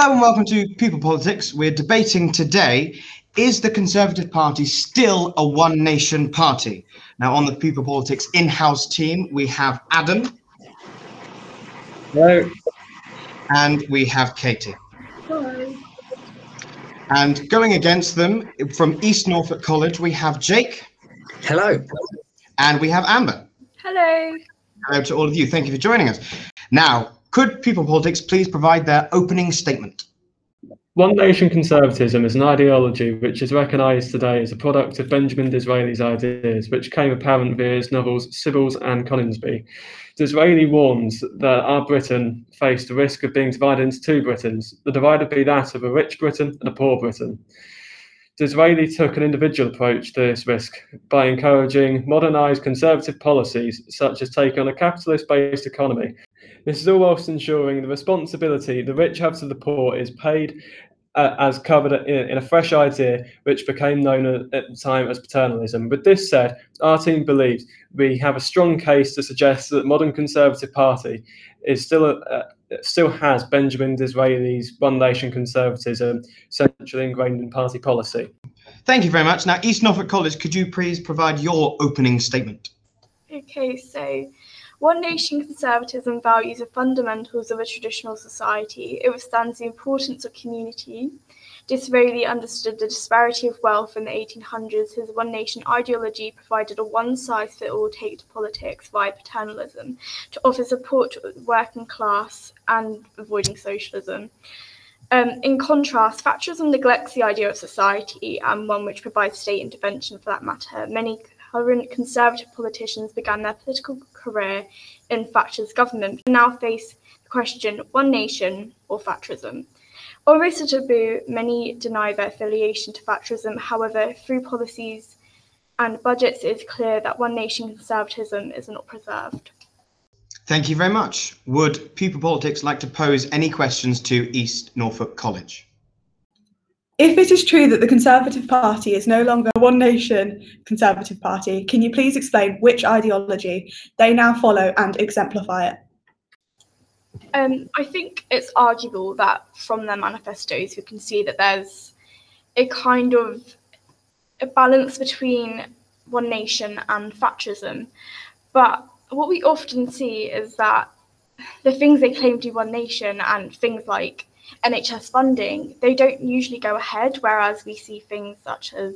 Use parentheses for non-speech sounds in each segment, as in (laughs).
Hello and welcome to People Politics. We're debating today is the Conservative Party still a one nation party? Now, on the People Politics in house team, we have Adam. Hello. And we have Katie. Hello. And going against them from East Norfolk College, we have Jake. Hello. And we have Amber. Hello. Hello to all of you. Thank you for joining us. Now, could People Politics please provide their opening statement? One nation conservatism is an ideology which is recognised today as a product of Benjamin Disraeli's ideas, which came apparent via his novels Sybils and Coningsby. Disraeli warns that our Britain faced the risk of being divided into two Britains, the divide would be that of a rich Britain and a poor Britain. Disraeli took an individual approach to this risk by encouraging modernised conservative policies, such as taking on a capitalist based economy this is all whilst ensuring the responsibility the rich have to the poor is paid uh, as covered in, in, a fresh idea which became known at the time as paternalism. With this said, our team believes we have a strong case to suggest that modern Conservative Party is still a, uh, still has Benjamin Disraeli's one nation conservatism centrally ingrained in party policy. Thank you very much. Now, East Norfolk College, could you please provide your opening statement? Okay, so one nation conservatism values the fundamentals of a traditional society. It withstands the importance of community. Disraeli understood the disparity of wealth in the 1800s. His one nation ideology provided a one size fits all take to politics via paternalism to offer support to the working class and avoiding socialism. Um, in contrast, Thatcherism neglects the idea of society and one which provides state intervention for that matter. Many current Conservative politicians began their political career in Thatcher's government and now face the question one nation or Thatcherism. Almost a taboo, many deny their affiliation to Thatcherism. However, through policies and budgets, it is clear that one nation conservatism is not preserved. Thank you very much. Would People Politics like to pose any questions to East Norfolk College? If it is true that the Conservative Party is no longer a one nation Conservative Party, can you please explain which ideology they now follow and exemplify it? Um, I think it's arguable that from their manifestos we can see that there's a kind of a balance between one nation and Thatcherism. But what we often see is that the things they claim to be one nation and things like NHS funding, they don't usually go ahead, whereas we see things such as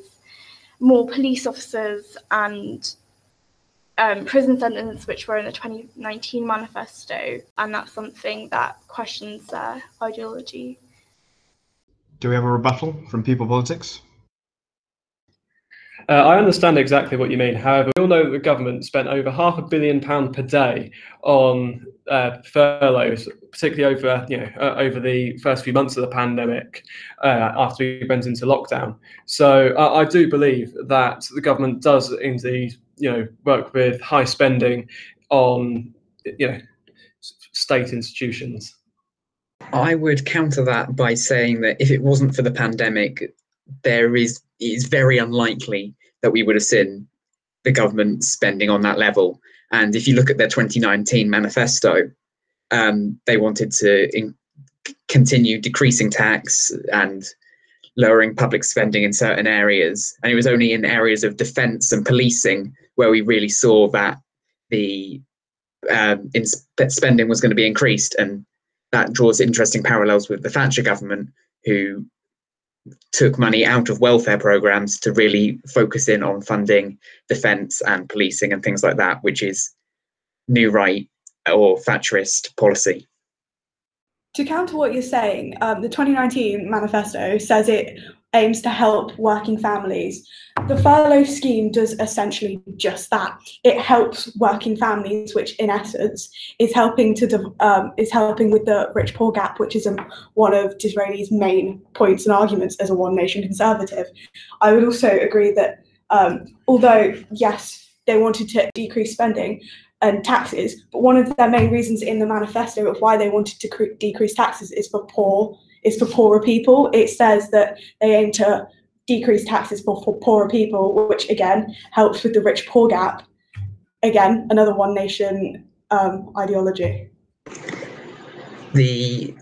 more police officers and um, prison sentence, which were in the 2019 manifesto, and that's something that questions their ideology. Do we have a rebuttal from People Politics? Uh, I understand exactly what you mean. However, we all know that the government spent over half a billion pound per day on uh, furloughs, particularly over you know uh, over the first few months of the pandemic uh, after we went into lockdown. So I do believe that the government does indeed you know work with high spending on you know state institutions. I would counter that by saying that if it wasn't for the pandemic, there is it's very unlikely that we would have seen the government spending on that level. And if you look at their 2019 manifesto, um, they wanted to in- continue decreasing tax and lowering public spending in certain areas. And it was only in areas of defence and policing where we really saw that the um, in sp- spending was going to be increased. And that draws interesting parallels with the Thatcher government, who took money out of welfare programs to really focus in on funding defence and policing and things like that, which is new right or Thatcherist policy. To counter what you're saying, um, the 2019 manifesto says it aims to help working families. The furlough scheme does essentially just that. It helps working families, which in essence is helping to um, is helping with the rich poor gap, which is um, one of Disraeli's main points and arguments as a one nation conservative. I would also agree that um, although yes, they wanted to decrease spending, and taxes. But one of their main reasons in the manifesto of why they wanted to cre- decrease taxes is for poor is for poorer people. It says that they aim to decrease taxes for, for poorer people, which again helps with the rich poor gap. Again, another one nation um, ideology. The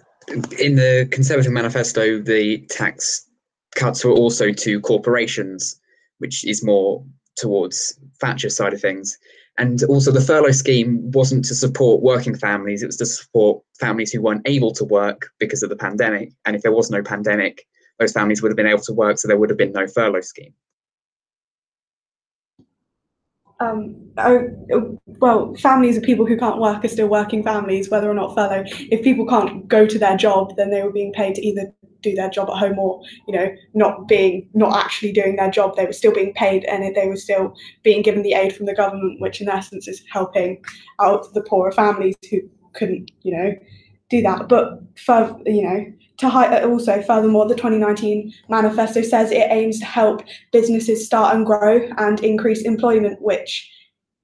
in the Conservative manifesto, the tax cuts were also to corporations, which is more towards Thatcher's side of things. And also, the furlough scheme wasn't to support working families, it was to support families who weren't able to work because of the pandemic. And if there was no pandemic, those families would have been able to work, so there would have been no furlough scheme. Um, well, families of people who can't work are still working families, whether or not furlough. If people can't go to their job, then they were being paid to either do their job at home or, you know, not being, not actually doing their job. They were still being paid and they were still being given the aid from the government, which in essence is helping out the poorer families who couldn't, you know, do that. But for, you know, to hi- also furthermore the 2019 manifesto says it aims to help businesses start and grow and increase employment which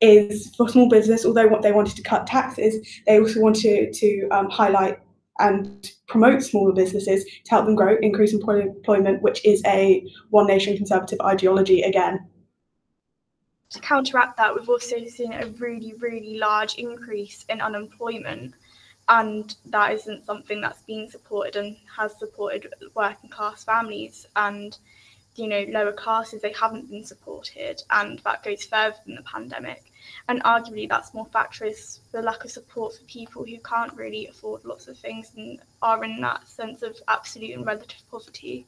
is for small business although what they wanted to cut taxes they also wanted to um, highlight and promote smaller businesses to help them grow increase employment which is a one nation conservative ideology again to counteract that we've also seen a really really large increase in unemployment and that isn't something that's been supported and has supported working class families. And you know lower classes they haven't been supported. And that goes further than the pandemic. And arguably that's more factors the lack of support for people who can't really afford lots of things and are in that sense of absolute and relative poverty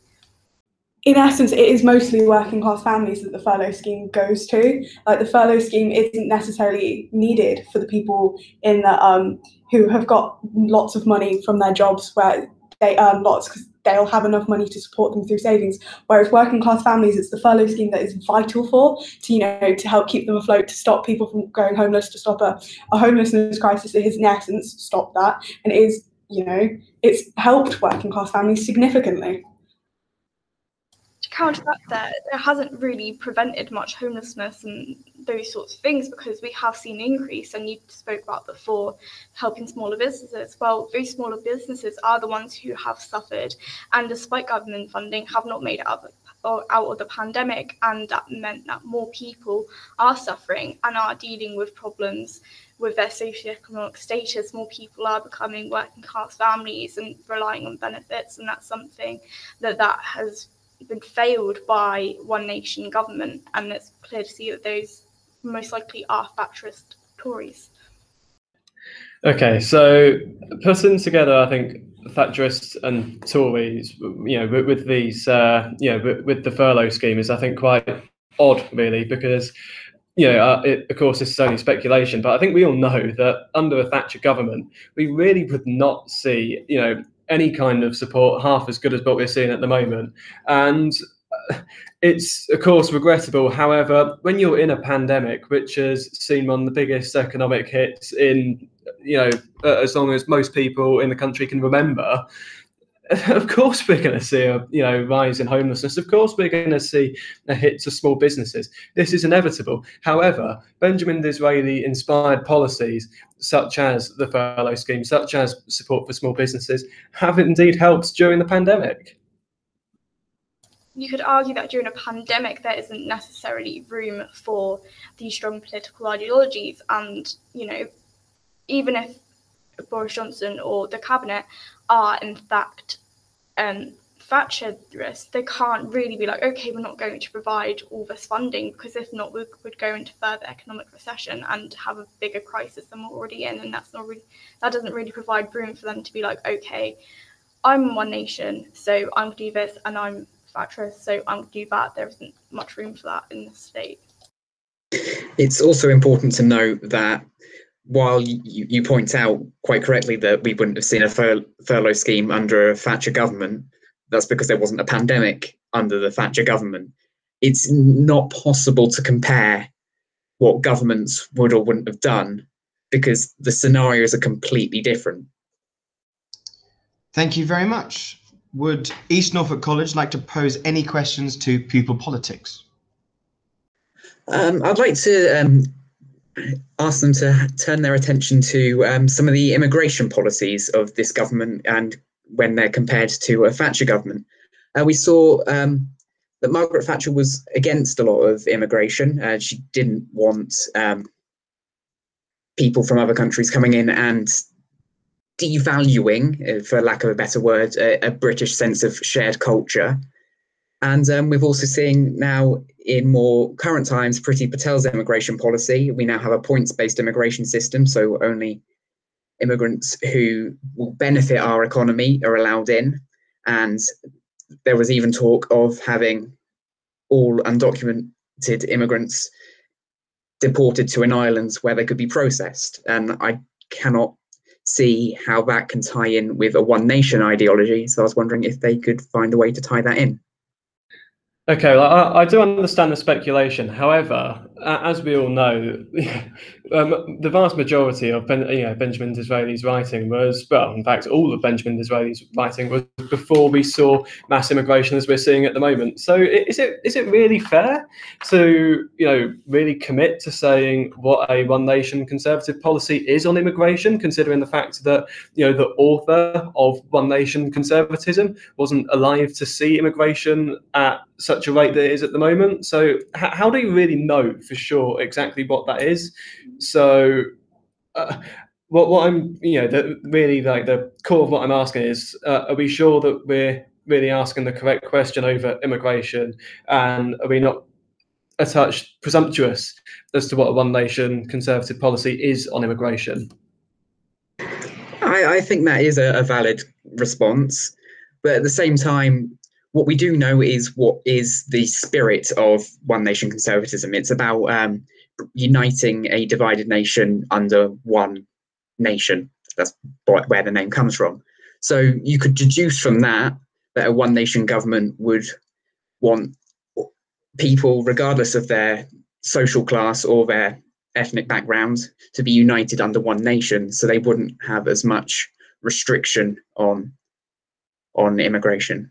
in essence, it is mostly working class families that the furlough scheme goes to. Like the furlough scheme isn't necessarily needed for the people in the um, who have got lots of money from their jobs where they earn lots because they'll have enough money to support them through savings. Whereas working class families, it's the furlough scheme that is vital for to you know to help keep them afloat, to stop people from going homeless, to stop a, a homelessness crisis. It has in essence stopped that, and it is you know it's helped working class families significantly counteract that, it hasn't really prevented much homelessness and those sorts of things because we have seen an increase. And you spoke about before helping smaller businesses. Well, those smaller businesses are the ones who have suffered, and despite government funding, have not made it out or out of the pandemic, and that meant that more people are suffering and are dealing with problems with their socioeconomic status. More people are becoming working class families and relying on benefits, and that's something that that has been failed by one nation government, and it's clear to see that those most likely are Thatcherist Tories. Okay, so putting together, I think Thatcherists and Tories, you know, with, with these, uh, you know, with, with, the furlough scheme is, I think, quite odd, really, because, you know, uh, it, of course, this is only speculation, but I think we all know that under a Thatcher government, we really would not see, you know, any kind of support half as good as what we're seeing at the moment. And uh, it's of course regrettable. However, when you're in a pandemic, which has seen one of the biggest economic hits in you know as long as most people in the country can remember, (laughs) of course we're going to see a you know rise in homelessness. Of course we're going to see a hit to small businesses. This is inevitable. However, Benjamin Disraeli inspired policies such as the furlough scheme, such as support for small businesses, have indeed helped during the pandemic. You could argue that during a pandemic there isn't necessarily room for these strong political ideologies, and you know, even if Boris Johnson or the cabinet are in fact um, Thatcherists, they can't really be like, okay, we're not going to provide all this funding because if not, we would go into further economic recession and have a bigger crisis than we're already in, and that's not really that doesn't really provide room for them to be like, okay, I'm one nation, so I'm gonna do this, and I'm Thatcherist, so I'm gonna do that. There isn't much room for that in the state. It's also important to note that while you, you point out quite correctly that we wouldn't have seen a fur, furlough scheme under a Thatcher government, that's because there wasn't a pandemic under the Thatcher government. It's not possible to compare what governments would or wouldn't have done because the scenarios are completely different. Thank you very much. Would East Norfolk College like to pose any questions to pupil politics? Um, I'd like to um, ask them to turn their attention to um, some of the immigration policies of this government and when they're compared to a Thatcher government. Uh, we saw um, that Margaret Thatcher was against a lot of immigration. Uh, she didn't want um, people from other countries coming in and devaluing, uh, for lack of a better word, a, a British sense of shared culture. And um, we've also seen now in more current times, Priti Patel's immigration policy. We now have a points-based immigration system, so only immigrants who will benefit our economy are allowed in. And there was even talk of having all undocumented immigrants deported to an island where they could be processed. And I cannot see how that can tie in with a one nation ideology. So I was wondering if they could find a way to tie that in. Okay, well, I, I, do understand the speculation. However, as we all know, (laughs) um, the vast majority of ben, you know, Benjamin Disraeli's writing was, well, in fact, all of Benjamin Disraeli's writing was before we saw mass immigration as we're seeing at the moment. So, is it is it really fair to you know really commit to saying what a one nation conservative policy is on immigration, considering the fact that you know the author of One Nation Conservatism wasn't alive to see immigration at such a rate that it is at the moment? So, how do you really know? For sure exactly what that is. So, uh, what what I'm you know the, really like the core of what I'm asking is, uh, are we sure that we're really asking the correct question over immigration, and are we not a touch presumptuous as to what a one nation conservative policy is on immigration? I, I think that is a, a valid response, but at the same time, what we do know is what is the spirit of One Nation conservatism. It's about um, uniting a divided nation under one nation. That's where the name comes from. So you could deduce from that that a one nation government would want people, regardless of their social class or their ethnic background, to be united under one nation, so they wouldn't have as much restriction on on immigration.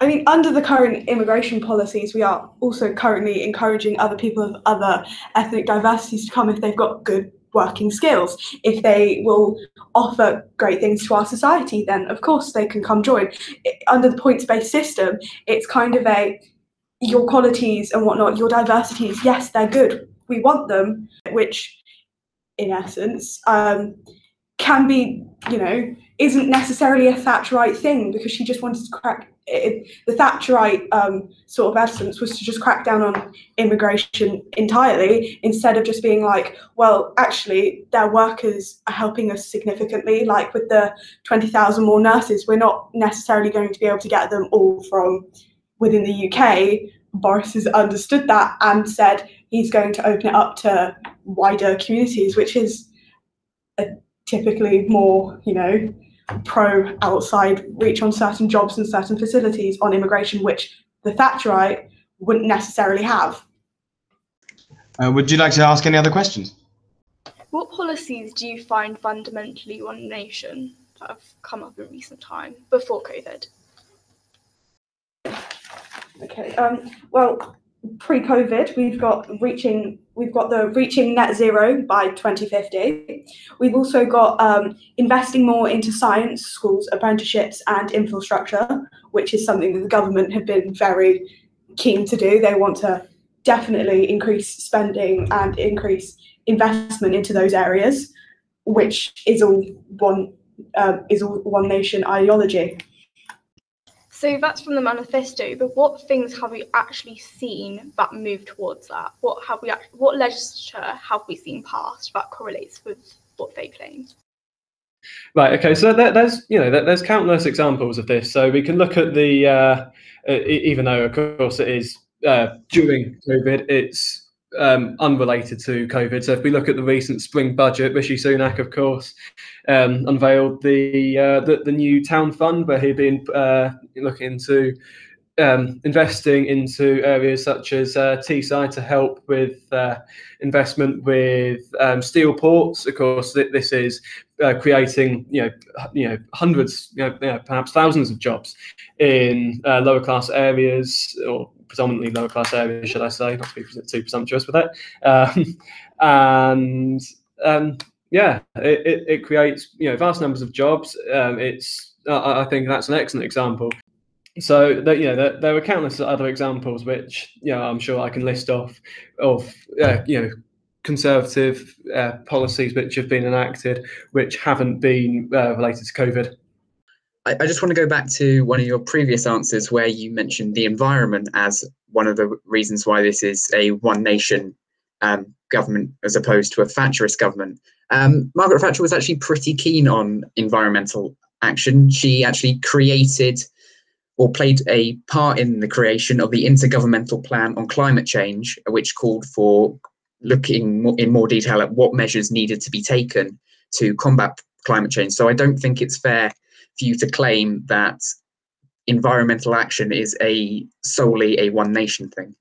I mean, under the current immigration policies, we are also currently encouraging other people of other ethnic diversities to come if they've got good working skills. If they will offer great things to our society, then of course they can come join. Under the points based system, it's kind of a your qualities and whatnot, your diversities, yes, they're good. We want them, which in essence um, can be, you know, isn't necessarily a Thatcherite thing because she just wanted to crack it, the Thatcherite um, sort of essence was to just crack down on immigration entirely instead of just being like, well, actually, their workers are helping us significantly. Like with the 20,000 more nurses, we're not necessarily going to be able to get them all from within the UK. Boris has understood that and said he's going to open it up to wider communities, which is typically more, you know, pro outside reach on certain jobs and certain facilities on immigration, which the Thatcherite wouldn't necessarily have. Uh, would you like to ask any other questions? What policies do you find fundamentally one nation that have come up in recent time before COVID? Okay. Um, well, pre-COVID, we've got reaching we've got the reaching net zero by 2050. We've also got um, investing more into science, schools, apprenticeships, and infrastructure, which is something that the government have been very keen to do. They want to definitely increase spending and increase investment into those areas, which is all one uh, is all one nation ideology. So that's from the manifesto, but what things have we actually seen that move towards that? What have we? What legislature have we seen passed that correlates with what they claim? Right. Okay. So there, there's you know there's countless examples of this. So we can look at the uh, even though of course it is uh, during COVID, it's um, unrelated to COVID. So if we look at the recent spring budget, Rishi Sunak, of course, um, unveiled the, uh, the, the new town fund where he'd been uh, looking into um, investing into areas such as uh, Teesside to help with uh, investment with um, steel ports. Of course, th- this is uh, creating you know you know hundreds, you know, you know perhaps thousands of jobs in uh, lower class areas or predominantly lower class areas, should I say, not to be too presumptuous with it. Um, (laughs) and um, yeah, it, it, it, creates you know vast numbers of jobs. Um, it's I, I think that's an excellent example. So that you know there, there are countless other examples which you know I'm sure I can list off of uh, you know conservative uh, policies which have been enacted which haven't been uh, related to COVID. I, I just want to go back to one of your previous answers where you mentioned the environment as one of the reasons why this is a one nation um, government as opposed to a Thatcherist government. Um, Margaret Thatcher was actually pretty keen on environmental action. She actually created or played a part in the creation of the Intergovernmental Panel on Climate Change, which called for looking in more detail at what measures needed to be taken to combat climate change. So I don't think it's fair for you to claim that environmental action is a solely a one nation thing.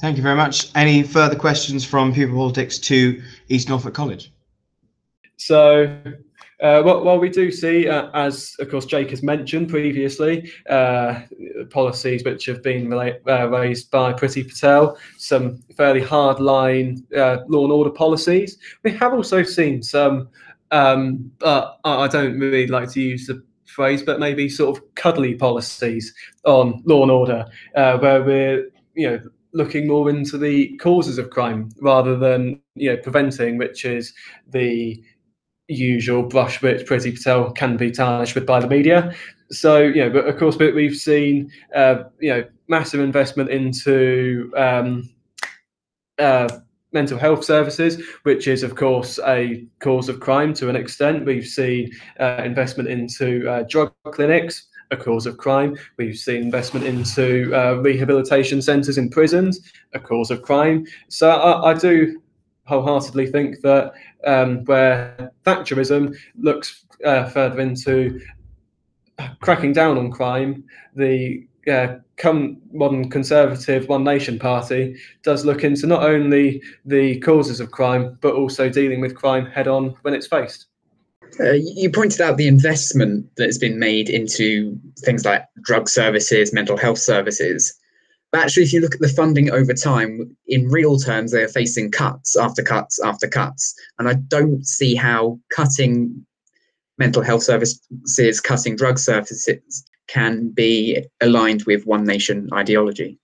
Thank you very much. Any further questions from People Politics to East Norfolk College? So, uh, what, what we do see, uh, as of course Jake has mentioned previously, uh, policies which have been relate, uh, raised by Priti Patel, some fairly hardline uh, law and order policies. We have also seen some, um, I don't really like to use the phrase, but maybe sort of cuddly policies on law and order, uh, where we're you know looking more into the causes of crime rather than you know preventing, which is the usual brush which Priti Patel can be tarnished with by the media. So you know, but of course, but we've seen uh, you know massive investment into um, uh, mental health services, which is of course a cause of crime to an extent. We've seen uh, investment into uh, drug clinics a cause of crime. We've seen investment into uh, rehabilitation centres in prisons, a cause of crime. So I, I do wholeheartedly think that um, where Thatcherism looks uh, further into cracking down on crime, the uh, come modern conservative One Nation party does look into not only the causes of crime but also dealing with crime head on when it's faced. Uh, you pointed out the investment that has been made into things like drug services, mental health services. But actually, if you look at the funding over time, in real terms, they are facing cuts after cuts after cuts. And I don't see how cutting mental health services, cutting drug services can be aligned with one nation ideology.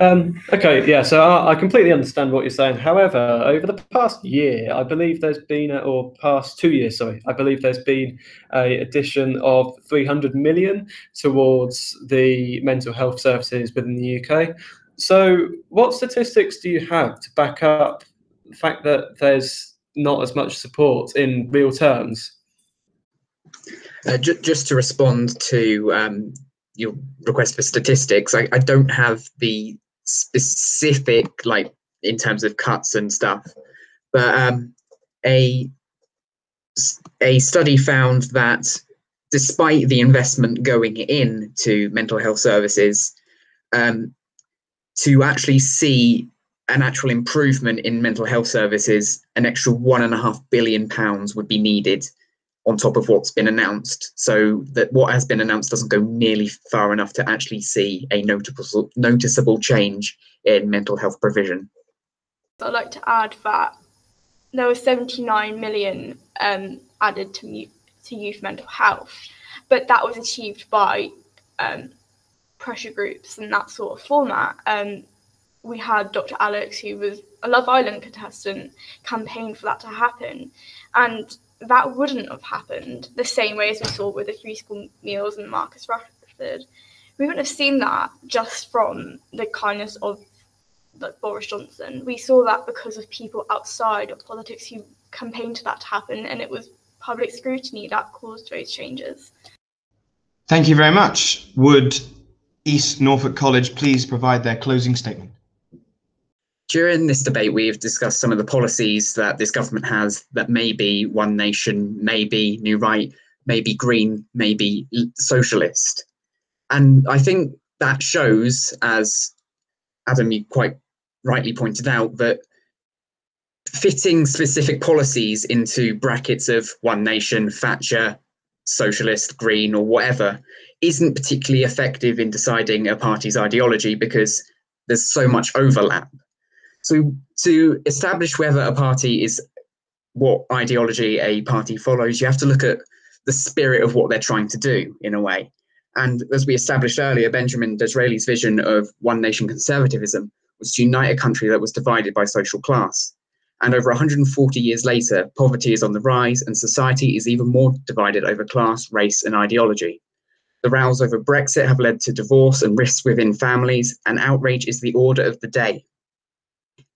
Um, okay, yeah, so I, I, completely understand what you're saying. However, over the past year, I believe there's been, a, or past two years, sorry, I believe there's been a addition of 300 million towards the mental health services within the UK. So, what statistics do you have to back up the fact that there's not as much support in real terms? Uh, ju- just to respond to um, your request for statistics, I, I don't have the specific like in terms of cuts and stuff, but um, a a study found that despite the investment going in to mental health services, um, to actually see an actual improvement in mental health services, an extra one and a half billion pounds would be needed on top of what's been announced. So that what has been announced doesn't go nearly far enough to actually see a notable noticeable change in mental health provision. I'd like to add that there was 79 million um, added to, to youth mental health but that was achieved by um, pressure groups and that sort of format. Um, we had dr alex who was a love island contestant campaign for that to happen. And that wouldn't have happened the same way as we saw with the three school meals and Marcus Rashford. We wouldn't have seen that just from the kindness of like Boris Johnson. We saw that because of people outside of politics who campaigned for that to happen, and it was public scrutiny that caused those changes. Thank you very much. Would East Norfolk College please provide their closing statement? During this debate, we've discussed some of the policies that this government has that may be One Nation, maybe New Right, maybe Green, maybe Socialist. And I think that shows, as Adam, you quite rightly pointed out, that fitting specific policies into brackets of One Nation, Thatcher, Socialist, Green, or whatever isn't particularly effective in deciding a party's ideology because there's so much overlap. So to establish whether a party is what ideology a party follows, you have to look at the spirit of what they're trying to do in a way. And as we established earlier, Benjamin Disraeli's vision of one nation conservatism was to unite a country that was divided by social class. And over 140 years later, poverty is on the rise and society is even more divided over class, race, and ideology. The rows over Brexit have led to divorce and rifts within families, and outrage is the order of the day.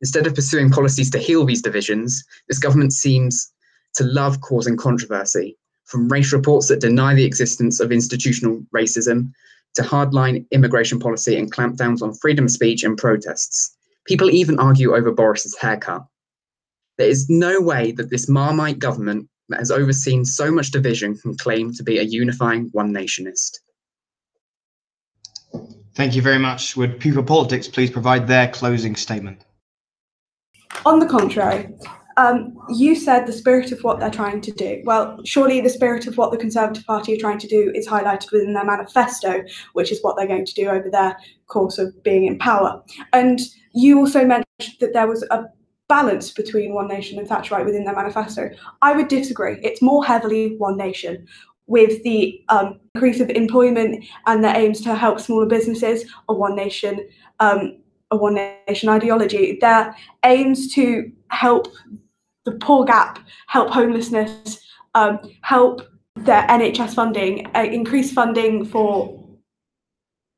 Instead of pursuing policies to heal these divisions, this government seems to love causing controversy, from race reports that deny the existence of institutional racism to hardline immigration policy and clampdowns on freedom of speech and protests. People even argue over Boris's haircut. There is no way that this Marmite government that has overseen so much division can claim to be a unifying one nationist. Thank you very much. Would People Politics please provide their closing statement? On the contrary, um, you said the spirit of what they're trying to do. Well, surely the spirit of what the Conservative Party are trying to do is highlighted within their manifesto, which is what they're going to do over their course of being in power. And you also mentioned that there was a balance between One Nation and Thatcherite within their manifesto. I would disagree. It's more heavily One Nation. With the um, increase of employment and their aims to help smaller businesses, a One Nation, um, a One Nation ideology. Their aims to help the poor gap, help homelessness, um, help their NHS funding, uh, increase funding for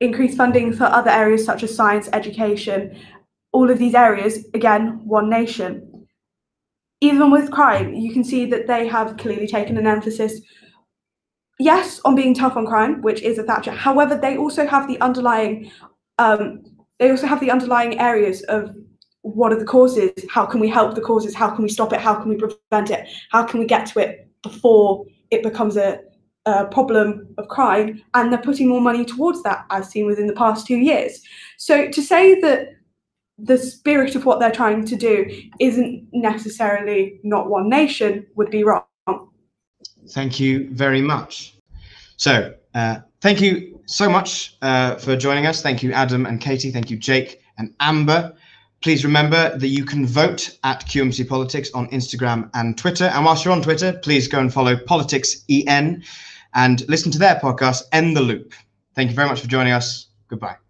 increase funding for other areas such as science, education, all of these areas, again, one nation. Even with crime, you can see that they have clearly taken an emphasis, yes, on being tough on crime, which is a Thatcher. However, they also have the underlying, um, they also have the underlying areas of what are the causes? How can we help the causes? How can we stop it? How can we prevent it? How can we get to it before it becomes a, a problem of crime? And they're putting more money towards that, as seen within the past two years. So to say that the spirit of what they're trying to do isn't necessarily not one nation would be wrong. Thank you very much. So, uh, thank you so much uh, for joining us. Thank you, Adam and Katie. Thank you, Jake and Amber. Please remember that you can vote at QMC Politics on Instagram and Twitter. And whilst you're on Twitter, please go and follow Politics EN and listen to their podcast, End the Loop. Thank you very much for joining us. Goodbye.